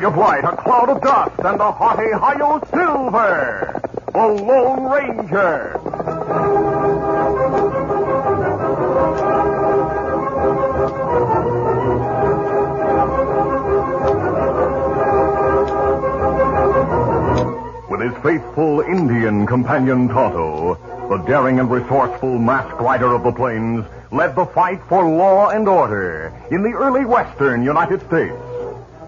the of light, a cloud of dust, and a haughty Hi-Yo Silver, the Lone Ranger. With his faithful Indian companion Tonto, the daring and resourceful masked rider of the plains led the fight for law and order in the early western United States.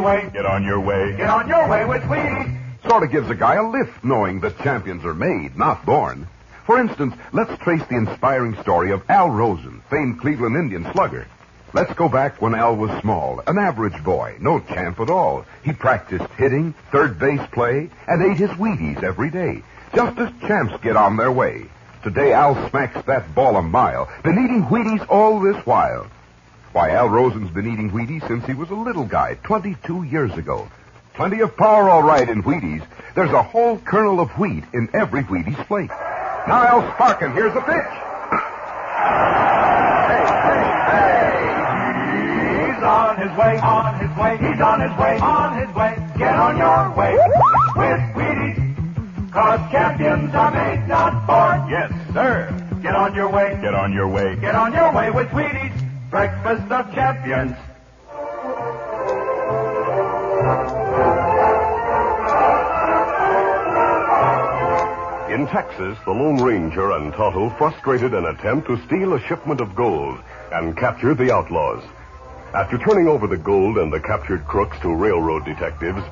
Your way. Get on your way. Get on your way with Wheaties. Sort of gives a guy a lift knowing that champions are made, not born. For instance, let's trace the inspiring story of Al Rosen, famed Cleveland Indian slugger. Let's go back when Al was small, an average boy, no champ at all. He practiced hitting, third base play, and ate his Wheaties every day, just as champs get on their way. Today, Al smacks that ball a mile, been eating Wheaties all this while. Why, Al Rosen's been eating Wheaties since he was a little guy, 22 years ago. Plenty of power, all right, in Wheaties. There's a whole kernel of wheat in every Wheaties flake. Now, Al Sparkin, here's the pitch. Hey, hey, hey. He's on his way, on his way, he's on his way, on his way. Get on your way with Wheaties. Cause champions are made, not born. Yes, sir. Get on your way. Get on your way. Get on your way with Wheaties. Breakfast of champions. In Texas, the Lone Ranger and Tonto frustrated an attempt to steal a shipment of gold and captured the outlaws. After turning over the gold and the captured crooks to railroad detectives,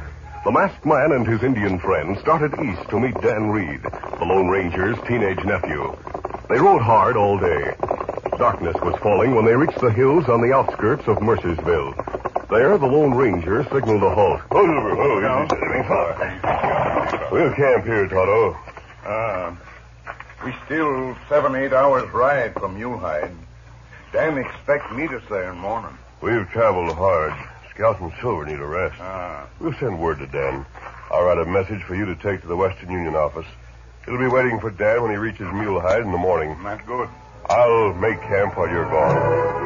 the masked man and his Indian friend started east to meet Dan Reed, the Lone Ranger's teenage nephew. They rode hard all day. Darkness was falling when they reached the hills on the outskirts of Mercersville. There, the Lone Ranger signaled a halt. Hold Oh, oh, oh, We'll camp here, Tonto. Ah. We still seven, eight hours ride from Mulehide. Dan expect meet us there in morning. We've traveled hard. Scout and Silver need a rest. Ah. We'll send word to Dan. I'll write a message for you to take to the Western Union office. It'll be waiting for Dan when he reaches Mulehide in the morning. That's good. I'll make camp while you're gone.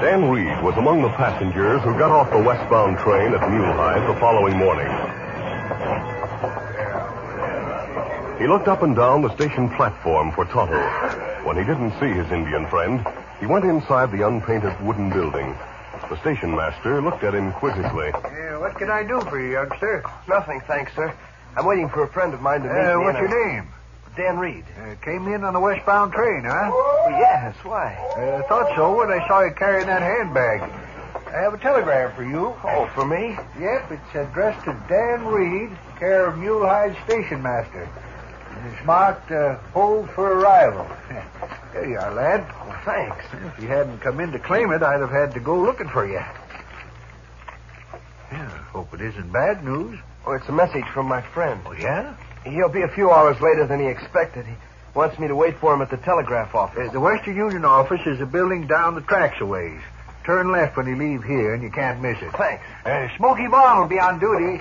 Dan Reed was among the passengers who got off the westbound train at Mulehide the following morning. Looked up and down the station platform for Tonto. When he didn't see his Indian friend, he went inside the unpainted wooden building. The station master looked at him quizzically. Yeah, what can I do for you, youngster? Nothing, thanks, sir. I'm waiting for a friend of mine to meet Uh, me. what's your I- name? Dan Reed. Uh, came in on the westbound train, huh? Well, yes, why? Uh, thought so when I saw you carrying that handbag. I have a telegram for you. Oh, for me? Yep, it's addressed to Dan Reed, care of Mulehide Station Master. It's marked, uh, hold for arrival. there you are, lad. Well, thanks. If you hadn't come in to claim it, I'd have had to go looking for you. Yeah, hope it isn't bad news. Oh, it's a message from my friend. Oh, yeah? He'll be a few hours later than he expected. He wants me to wait for him at the telegraph office. Uh, the Western Union office is a building down the tracks a ways. Turn left when you leave here, and you can't miss it. Thanks. Uh, Smoky Vaughn will be on duty.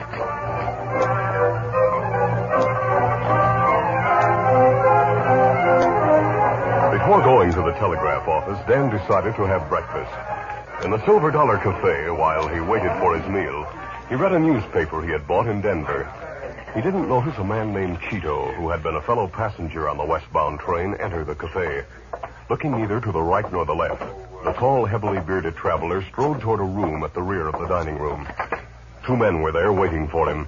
Before going to the telegraph office, Dan decided to have breakfast. In the Silver Dollar Cafe, while he waited for his meal, he read a newspaper he had bought in Denver. He didn't notice a man named Cheeto, who had been a fellow passenger on the westbound train, enter the cafe. Looking neither to the right nor the left, the tall, heavily bearded traveler strode toward a room at the rear of the dining room. Two men were there waiting for him.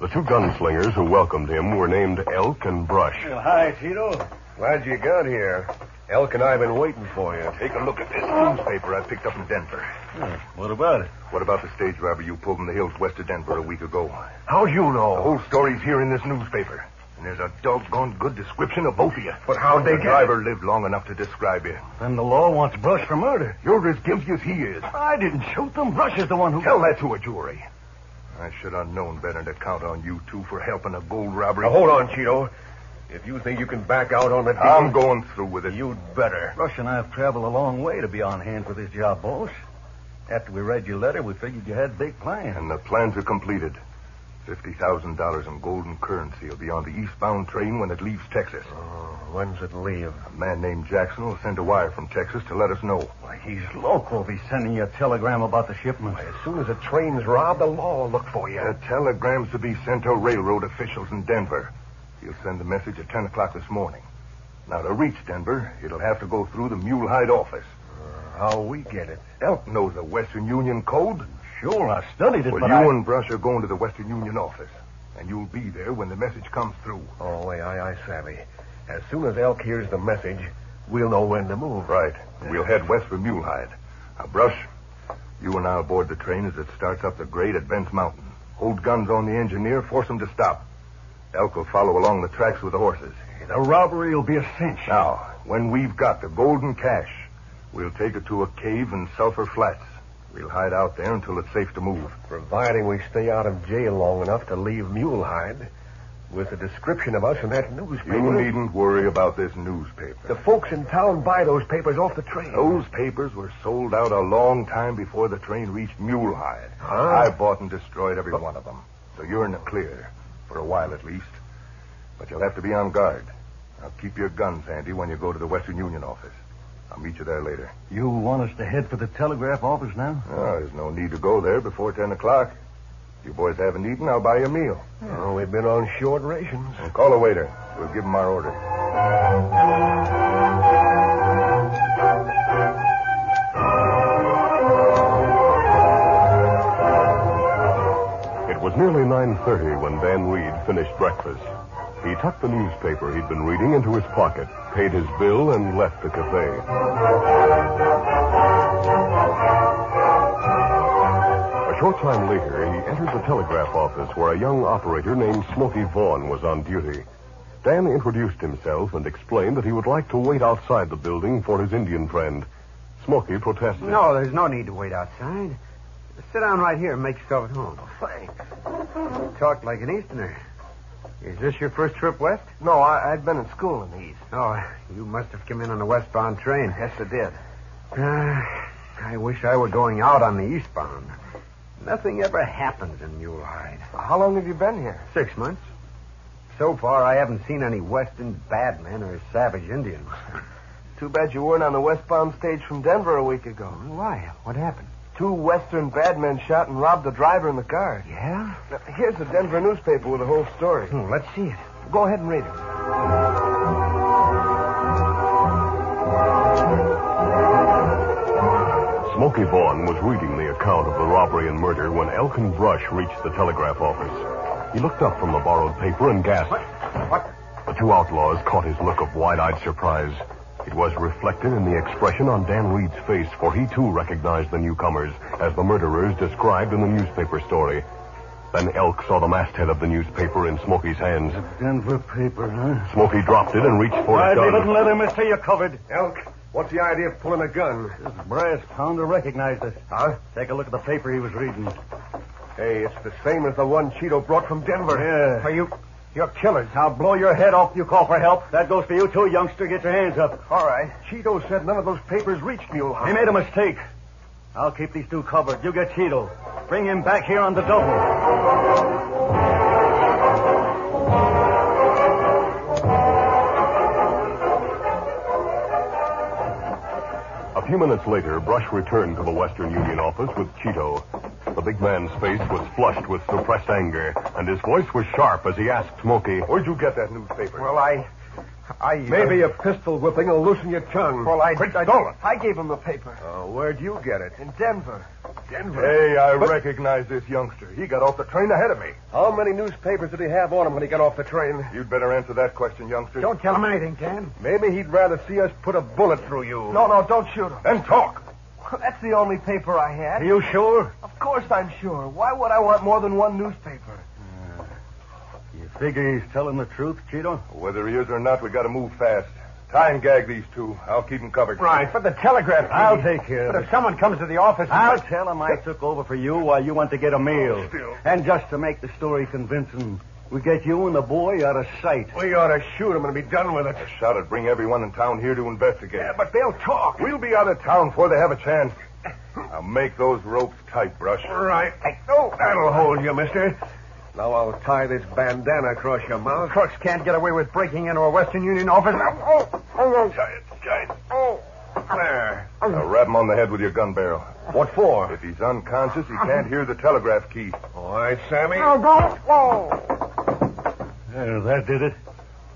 The two gunslingers who welcomed him were named Elk and Brush. hi, Tito. Glad you got here. Elk and I have been waiting for you. Take a look at this hmm. newspaper I picked up in Denver. Hmm, what about it? What about the stage robbery you pulled in the hills west of Denver a week ago? How'd you know? The whole story's here in this newspaper. And there's a doggone good description of both of you. But how'd they the driver lived long enough to describe you. Then the law wants Brush for murder. You're as guilty as he is. I didn't shoot them. Brush is the one who... Tell that to a jury. I should have known better to count on you two for helping a gold robbery. Now, hold on, Cheeto. If you think you can back out on the deal... I'm going through with it. You'd better. Brush and I have traveled a long way to be on hand for this job, boss. After we read your letter, we figured you had big plans. And the plans are completed. $50,000 in golden currency will be on the eastbound train when it leaves Texas. Oh, when's it leave? A man named Jackson will send a wire from Texas to let us know. Why, he's local. Be sending you a telegram about the shipment. As soon as the train's robbed, the law will look for you. The telegram's to be sent to railroad officials in Denver. He'll send the message at 10 o'clock this morning. Now, to reach Denver, it'll have to go through the Mulehide office. Uh, how we get it? Elk knows the Western Union code. Sure, I studied it, well, but you I... and Brush are going to the Western Union office, and you'll be there when the message comes through. Oh, wait, aye, aye, savvy. As soon as Elk hears the message, we'll know when to move. Right. We'll head west for Mulehide. Now, Brush, you and I'll board the train as it starts up the grade at Bent's Mountain. Hold guns on the engineer, force him to stop. Elk will follow along the tracks with the horses. The robbery will be a cinch. Now, when we've got the golden cash, we'll take it to a cave in Sulphur Flats. We'll hide out there until it's safe to move. Providing we stay out of jail long enough to leave Mulehide with a description of us in that newspaper. You needn't worry about this newspaper. The folks in town buy those papers off the train. Those papers were sold out a long time before the train reached Mulehide. Huh? I bought and destroyed every one of them. So you're in the clear, for a while at least. But you'll have to be on guard. Now keep your guns handy when you go to the Western Union office. I'll meet you there later. You want us to head for the telegraph office now? Oh, there's no need to go there before 10 o'clock. If you boys haven't eaten, I'll buy you a meal. Oh, we've been on short rations. And call a waiter. We'll give him our order. Nearly 9.30 when Dan Reed finished breakfast. He tucked the newspaper he'd been reading into his pocket, paid his bill, and left the cafe. A short time later, he entered the telegraph office where a young operator named Smoky Vaughn was on duty. Dan introduced himself and explained that he would like to wait outside the building for his Indian friend. Smoky protested. No, there's no need to wait outside. Sit down right here and make yourself at home. Thanks. You talk like an Easterner. Is this your first trip west? No, I, I'd been in school in the East. Oh, you must have come in on the westbound train. Yes, I did. Uh, I wish I were going out on the eastbound. Nothing ever happens in Mulehide. How long have you been here? Six months. So far, I haven't seen any Western badmen or savage Indians. Too bad you weren't on the westbound stage from Denver a week ago. Why? What happened? Two Western badmen shot and robbed the driver and the guard. Yeah? Now, here's the Denver newspaper with the whole story. Oh, let's see it. Go ahead and read it. Smoky Vaughn was reading the account of the robbery and murder when Elk and Brush reached the telegraph office. He looked up from the borrowed paper and gasped. What? What? The two outlaws caught his look of wide-eyed surprise. It was reflected in the expression on Dan Reed's face, for he too recognized the newcomers as the murderers described in the newspaper story. Then Elk saw the masthead of the newspaper in Smoky's hands. Denver paper, huh? Smoky dropped it and reached for Why, his gun. David, let him say you covered. Elk, what's the idea of pulling a gun? This brass pounder recognized us. Huh? Take a look at the paper he was reading. Hey, it's the same as the one Cheeto brought from Denver. Yeah. Are you... You're killers. I'll blow your head off if you call for help. That goes for you, too, youngster. Get your hands up. All right. Cheeto said none of those papers reached Mulehide. He made a mistake. I'll keep these two covered. You get Cheeto. Bring him back here on the double. A few minutes later, Brush returned to the Western Union office with Cheeto. The big man's face was flushed with suppressed anger, and his voice was sharp as he asked Smoky, Where'd you get that newspaper? Well, I... I. Maybe uh, a pistol whipping will loosen your tongue. Well, I. Quit I, stalling. I gave him the paper. Oh, where'd you get it? In Denver. Denver. Hey, I recognize this youngster. He got off the train ahead of me. How many newspapers did he have on him when he got off the train? You'd better answer that question, youngster. Don't tell him anything, Dan. Maybe he'd rather see us put a bullet through you. No, no, don't shoot him. Then talk. That's the only paper I had. Are you sure? Of course I'm sure. Why would I want more than one newspaper? Uh, you figure he's telling the truth, Cheeto? Whether he is or not, we got to move fast. Tie and gag these two. I'll keep them covered. Right, but the telegraph. I'll take care of But if someone comes to the office. and- I'll tell him I took over for you while you went to get a meal. Still. And just to make the story convincing, we get you and the boy out of sight. We ought to shoot him and be done with it. A shot would bring everyone in town here to investigate. Yeah, but they'll talk. We'll be out of town before they have a chance. Now make those ropes tight, Brush. Right. Oh, that'll hold you, mister. Now I'll tie this bandana across your mouth. Crooks can't get away with breaking into a Western Union office. Oh, oh, oh. Tie it, tie it. Oh, there. Now rap him on the head with your gun barrel. What for? If he's unconscious, he can't hear the telegraph key. All right, Sammy. There, that did it.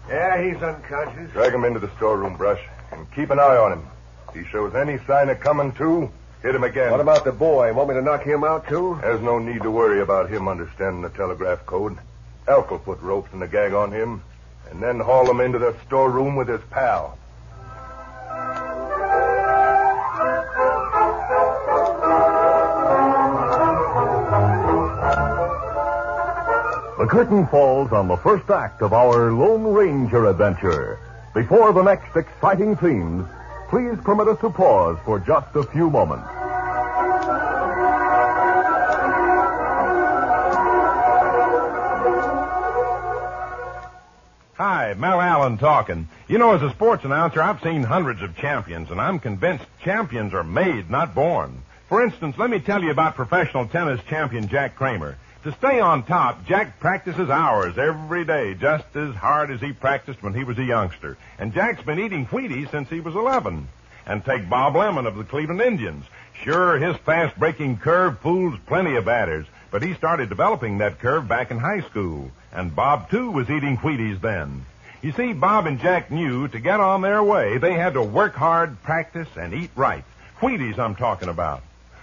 Yeah, he's unconscious. Drag him into the storeroom, Brush, and keep an eye on him. If he shows any sign of coming to, hit him again. What about the boy? Want me to knock him out, too? There's no need to worry about him understanding the telegraph code. Elk will put ropes and a gag on him, and then haul him into the storeroom with his pal. The curtain falls on the first act of our Lone Ranger adventure. Before the next exciting scenes, please permit us to pause for just a few moments. Hi, Mel Allen talking. You know, as a sports announcer, I've seen hundreds of champions, and I'm convinced champions are made, not born. For instance, let me tell you about professional tennis champion Jack Kramer. To stay on top, Jack practices hours every day, just as hard as he practiced when he was a youngster. And Jack's been eating Wheaties since he was 11. And take Bob Lemon of the Cleveland Indians. Sure, his fast breaking curve fools plenty of batters, but he started developing that curve back in high school. And Bob, too, was eating Wheaties then. You see, Bob and Jack knew to get on their way, they had to work hard, practice, and eat right. Wheaties, I'm talking about.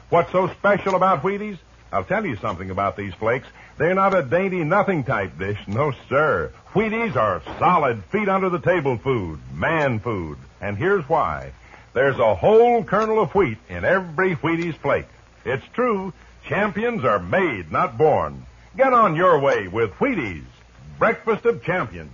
What's so special about Wheaties? I'll tell you something about these flakes. They're not a dainty nothing type dish. No, sir. Wheaties are solid, feet under the table food, man food. And here's why. There's a whole kernel of wheat in every Wheaties flake. It's true. Champions are made, not born. Get on your way with Wheaties. Breakfast of champions.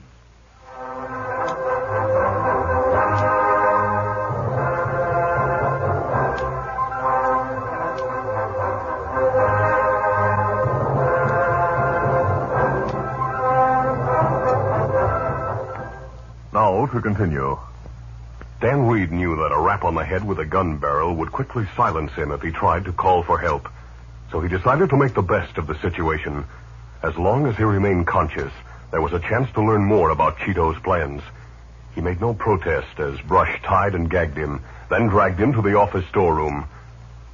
To continue. Dan Reed knew that a rap on the head with a gun barrel would quickly silence him if he tried to call for help. So he decided to make the best of the situation. As long as he remained conscious, there was a chance to learn more about Cheeto's plans. He made no protest as Brush tied and gagged him, then dragged him to the office storeroom.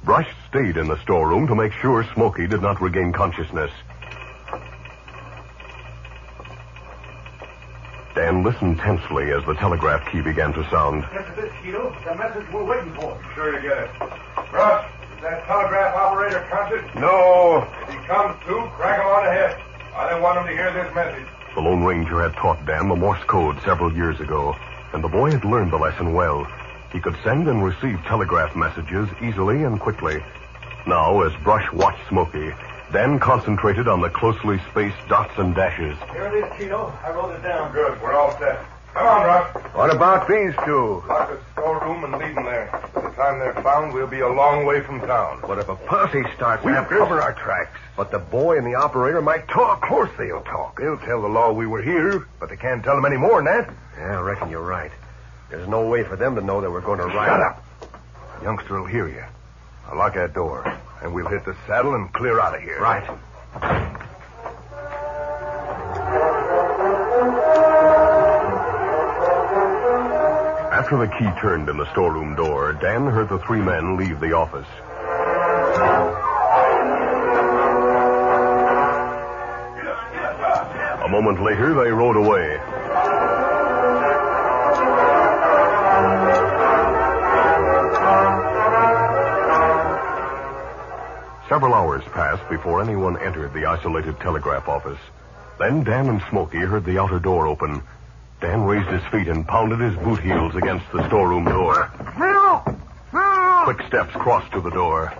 Brush stayed in the storeroom to make sure Smoky did not regain consciousness. Dan listened tensely as the telegraph key began to sound. This is it, Cheeto. The message we're waiting for. Sure you get it. Brush, is that telegraph operator conscious? No. If he comes to, crack him on the head. I don't want him to hear this message. The Lone Ranger had taught Dan the Morse code several years ago, and the boy had learned the lesson well. He could send and receive telegraph messages easily and quickly. Now, as Brush watched Smoky, Dan concentrated on the closely spaced dots and dashes. Here it is, Cheeto. I wrote it down. Good, we're all set. Come on, Russ. What about these two? Lock the storeroom and leave them there. By the time they're found, we'll be a long way from town. What if a posse starts We'll after cover us? our tracks. But the boy and the operator might talk. Of course they'll talk. They'll tell the law we were here, but they can't tell them any more than that. Yeah, I reckon you're right. There's no way for them to know that we're going to ride. Shut up. Youngster will hear you. I'll lock that door, and we'll hit the saddle and clear out of here. Right. After the key turned in the storeroom door, Dan heard the three men leave the office. A moment later, they rode away. Several hours passed before anyone entered the isolated telegraph office. Then Dan and Smoky heard the outer door open. Dan raised his feet and pounded his boot heels against the storeroom door. Quick steps crossed to the door.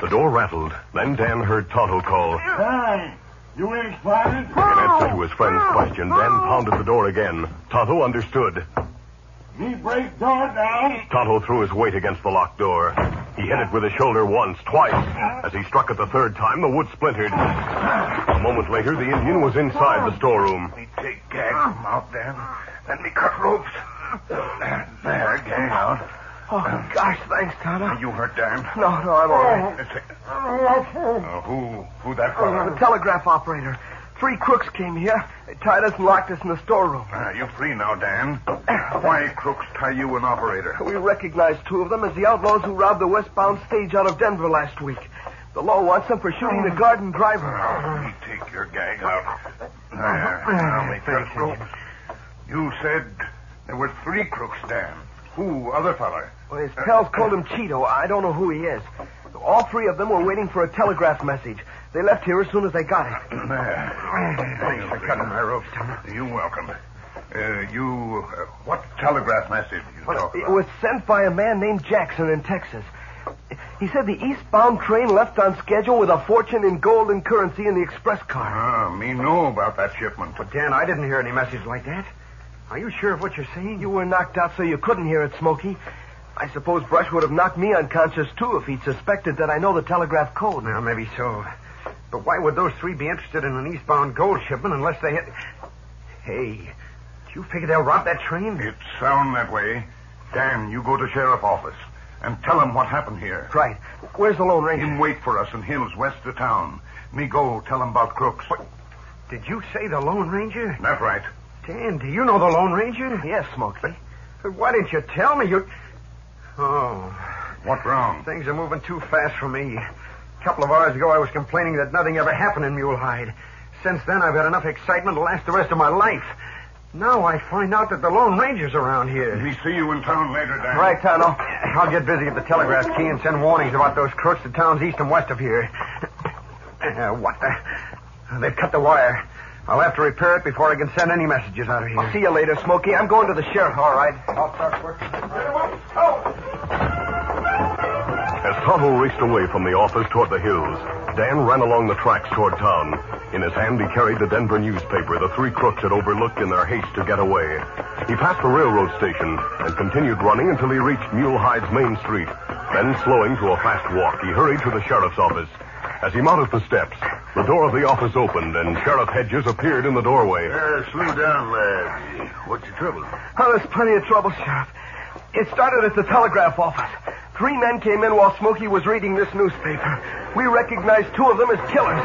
The door rattled. Then Dan heard Tonto call. Hey, you ain't spotted? In answer to his friend's question, Dan pounded the door again. Tonto understood. Me break door down. Tonto threw his weight against the locked door. He hit it with his shoulder once, twice. As he struck it the third time, the wood splintered. A moment later, the Indian was inside the storeroom. Me take gag from out, there. Then me cut ropes. There, there gang out. Oh, gosh, thanks, Tonto. You hurt, Dan? No, no, I'm all right. Uh, who, who that fellow? The telegraph operator. Three crooks came here. They tied us and locked us in the storeroom. Uh, you're free now, Dan. Why crooks tie you an operator? We recognized two of them as the outlaws who robbed the westbound stage out of Denver last week. The law wants them for shooting the garden driver. Oh, take your gag out. There, now me ropes. You said there were three crooks, Dan. Who, other feller? Well, his pals called him Cheeto. I don't know who he is. All three of them were waiting for a telegraph message. They left here as soon as they got it. There. Thanks for cutting my ropes. You're welcome. Uh, you, uh, what telegraph message you Well, talk it was sent by a man named Jackson in Texas. He said the eastbound train left on schedule with a fortune in gold and currency in the express car. Ah, me know about that shipment. But, Dan, I didn't hear any message like that. Are you sure of what you're saying? You were knocked out so you couldn't hear it, Smoky. I suppose Brush would have knocked me unconscious, too, if he'd suspected that I know the telegraph code. Well, maybe so. But why would those three be interested in an eastbound gold shipment unless they had. Hey, do you figure they'll rob that train? It sound that way. Dan, you go to sheriff office and tell him what happened here. Right. Where's the Lone Ranger? Him wait for us in hills west of town. Me go tell him about crooks. Did you say the Lone Ranger? That right. Dan, do you know the Lone Ranger? Yes, Smoky. Why didn't you tell me? You. Oh, What wrong? things are moving too fast for me. A couple of hours ago, I was complaining that nothing ever happened in Mulehide. Since then, I've had enough excitement to last the rest of my life. Now I find out that the Lone Ranger's around here. Me see you in town later, Dan. Right, Tonto. I'll get busy at the telegraph key and send warnings about those crooks to towns east and west of here. Uh, what the? They've cut the wire. I'll have to repair it before I can send any messages out of here. I'll see you later, Smoky. I'm going to the sheriff. All right. I'll start working. As Tonto raced away from the office toward the hills, Dan ran along the tracks toward town. In his hand, he carried the Denver newspaper the three crooks had overlooked in their haste to get away. He passed the railroad station and continued running until he reached Mulehide's main street. Then, slowing to a fast walk, he hurried to the sheriff's office. As he mounted the steps, the door of the office opened and Sheriff Hedges appeared in the doorway. Uh, slow down, lad. What's your trouble? Oh, there's plenty of trouble, Sheriff. It started at the telegraph office. Three men came in while Smoky was reading this newspaper. We recognized two of them as killers.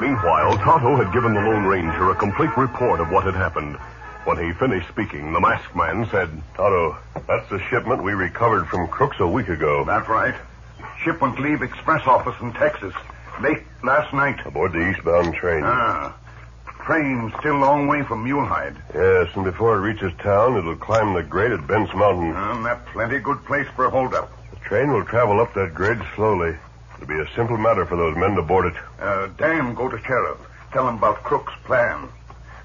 Meanwhile, Tonto had given the Lone Ranger a complete report of what had happened. When he finished speaking, the masked man said, Tonto, that's the shipment we recovered from crooks a week ago. That's right. Shipment leave express office in Texas. Late last night. Aboard the eastbound train. Ah. Train still a long way from Mulehide. Yes, and before it reaches town, it'll climb the grade at Bent's Mountain. And that plenty good place for a holdup. The train will travel up that grade slowly. It'll be a simple matter for those men to board it. Uh, Dan, go to sheriff. Tell him about Crook's plan.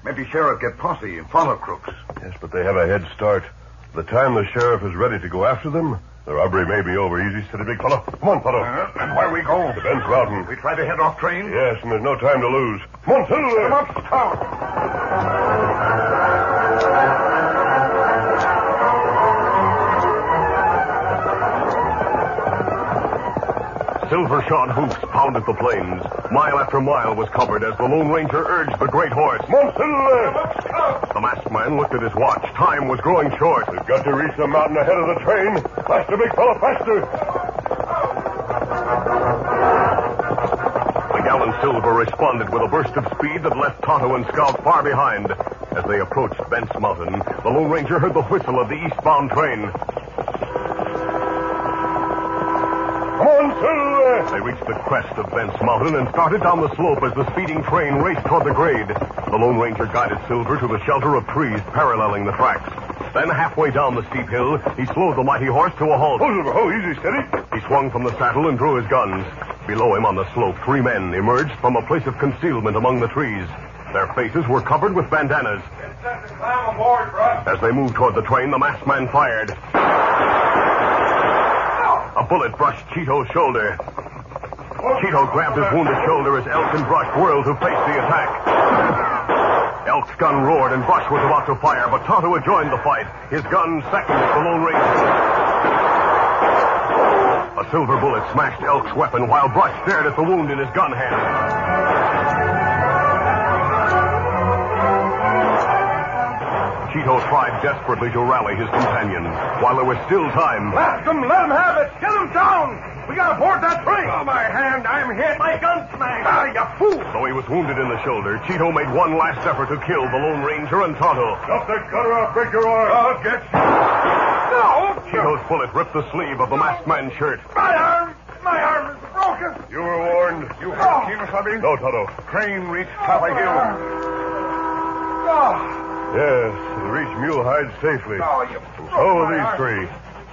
Maybe sheriff get posse and follow Crooks. Yes, but they have a head start. By the time the sheriff is ready to go after them, the robbery may be over. Easy, steady, big fellow. Come on, fellow. Uh, and where we go? To Bent's Mountain. We try to head off train? Yes, and there's no time to lose. Come on, Silver. Come up, scout. Silver shod hoofs pounded the plains. Mile after mile was covered as the Lone Ranger urged the great horse. Come on, Silver. The masked man looked at his watch. Time was growing short. We've got to reach the mountain ahead of the train. Faster, big fellow, faster. The gallant Silver responded with a burst of speed that left Tonto and Scout far behind. As they approached Bent's Mountain, the Lone Ranger heard the whistle of the eastbound train. Come on, Silver. They reached the crest of Bent's Mountain and started down the slope as the speeding train raced toward the grade. The Lone Ranger guided Silver to the shelter of trees paralleling the tracks. Then halfway down the steep hill, he slowed the mighty horse to a halt. Oh, Silver, oh, easy, steady. He swung from the saddle and drew his guns. Below him on the slope, three men emerged from a place of concealment among the trees. Their faces were covered with bandanas. Climb aboard. As they moved toward the train, the masked man fired. A bullet brushed Cheeto's shoulder. Cheeto grabbed his wounded shoulder as Elk and Brush whirled to face the attack. Elk's gun roared and Brush was about to fire, but Tonto had joined the fight. His gun seconded the Lone Ranger. A silver bullet smashed Elk's weapon while Brush stared at the wound in his gun hand. Cheeto tried desperately to rally his companions. While there was still time, Blast him! Let him have it! Get him down! We gotta board that train! Oh, my hand! I'm hit! My gun smashed! Ah, you fool! though he was wounded in the shoulder, Cheeto made one last effort to kill the Lone Ranger and Tonto. Drop that gun or I'll break your arm. I'll get you! No! Cheeto's bullet ripped the sleeve of the masked man's shirt. My arm! My arm is broken! You were warned. You heard Kemosabe? No, Tonto. Train reached top of hill. Oh, Yes, it reached Mulehide safely. oh, you So these three.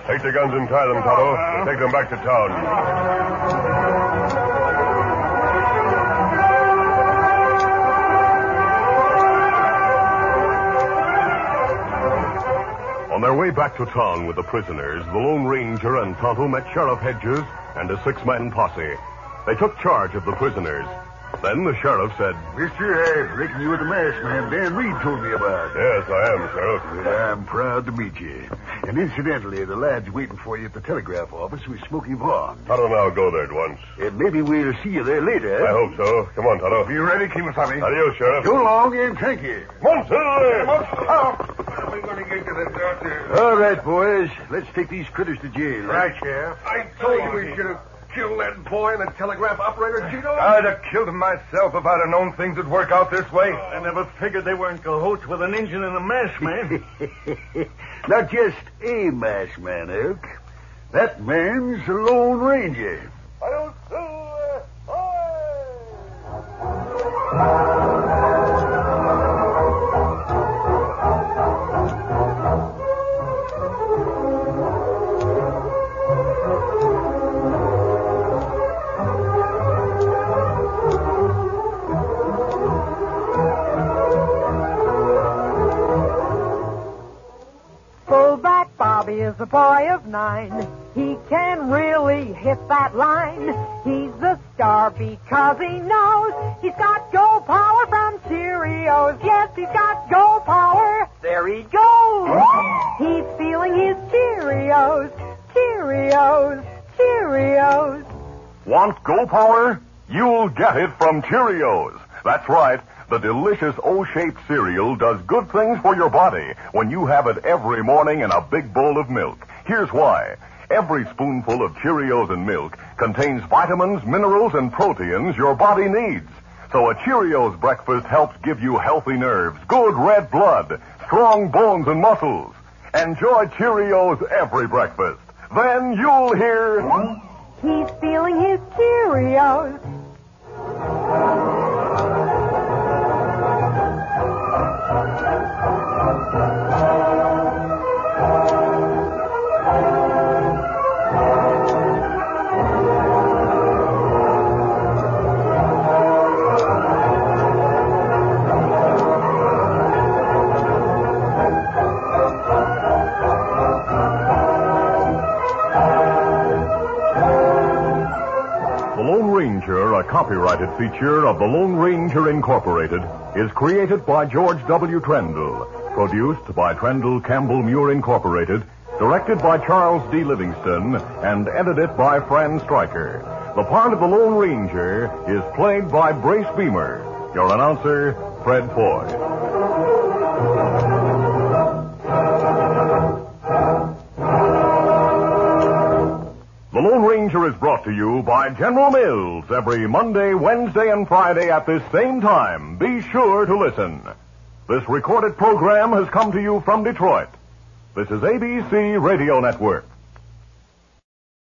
Take the guns and tie them, Tonto. and Take them back to town. On their way back to town with the prisoners, the Lone Ranger and Tonto met Sheriff Hedges and a six-man posse. They took charge of the prisoners. Then the sheriff said, Mister, I reckon you were the masked man Dan Reed told me about. Yes, I am, Sheriff. Well, I'm proud to meet you. And incidentally, the lad's waiting for you at the telegraph office with Smoky Vaughn. Tonto and I'll go there at once. And maybe we'll see you there later. I hope so. Come on, Tonto. You ready, Kemosabe? Adios, Sheriff. So long and thank you. Come on, Silver. How are we going to get to the doctor? All right, boys. Let's take these critters to jail. Right, Sheriff. I told you we should have killed that boy and the telegraph operator, Cheeto. I'd have killed him myself if I'd have known things would work out this way. Oh. I never figured they were in cahoots with an engine and a masked man. Not just a masked man, Elk. That man's the Lone Ranger. Fullback nine. He can really hit that line. He's the star because he knows he's got go power from Cheerios. Yes, he's got go power. There he goes. He's feeling his Cheerios. Cheerios. Cheerios. Want Go Power? You'll get it from Cheerios. That's right. The delicious O-shaped cereal does good things for your body when you have it every morning in a big bowl of milk. Here's why. Every spoonful of Cheerios and milk contains vitamins, minerals, and proteins your body needs. So a Cheerios breakfast helps give you healthy nerves, good red blood, strong bones and muscles. Enjoy Cheerios every breakfast. Then you'll hear... He's feeling his Cheerios. Copyrighted feature of the Lone Ranger Incorporated, is created by George W. Trendle, produced by Trendle Campbell Muir Incorporated, directed by Charles D. Livingston, and edited by Fran Striker. The part of the Lone Ranger is played by Brace Beemer. Your announcer, Fred Foy. Is brought to you by General Mills every Monday, Wednesday, and Friday at this same time. Be sure to listen. This recorded program has come to you from Detroit. This is ABC Radio Network.